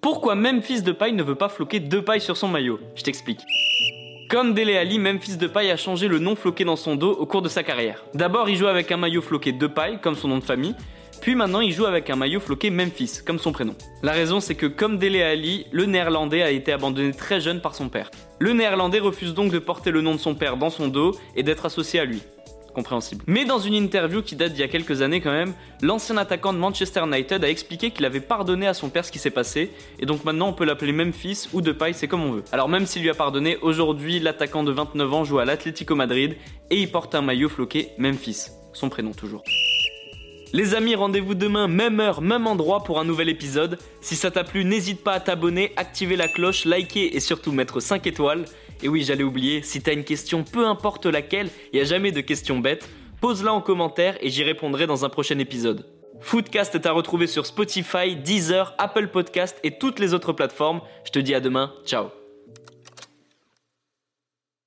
Pourquoi Memphis de paille ne veut pas floquer deux pailles sur son maillot? Je t'explique. Comme Dele Ali, Memphis de paille a changé le nom floqué dans son dos au cours de sa carrière. D'abord, il joue avec un maillot floqué de paille, comme son nom de famille, puis maintenant il joue avec un maillot floqué Memphis, comme son prénom. La raison c'est que comme Dele Ali, le néerlandais a été abandonné très jeune par son père. Le néerlandais refuse donc de porter le nom de son père dans son dos et d'être associé à lui. Mais dans une interview qui date d'il y a quelques années quand même, l'ancien attaquant de Manchester United a expliqué qu'il avait pardonné à son père ce qui s'est passé, et donc maintenant on peut l'appeler Memphis ou Depay, c'est comme on veut. Alors même s'il lui a pardonné, aujourd'hui l'attaquant de 29 ans joue à l'Atlético Madrid et il porte un maillot floqué Memphis, son prénom toujours. Les amis, rendez-vous demain, même heure, même endroit pour un nouvel épisode. Si ça t'a plu, n'hésite pas à t'abonner, activer la cloche, liker et surtout mettre 5 étoiles. Et oui, j'allais oublier, si t'as une question, peu importe laquelle, il a jamais de questions bêtes, pose-la en commentaire et j'y répondrai dans un prochain épisode. Foodcast est à retrouver sur Spotify, Deezer, Apple Podcast et toutes les autres plateformes. Je te dis à demain, ciao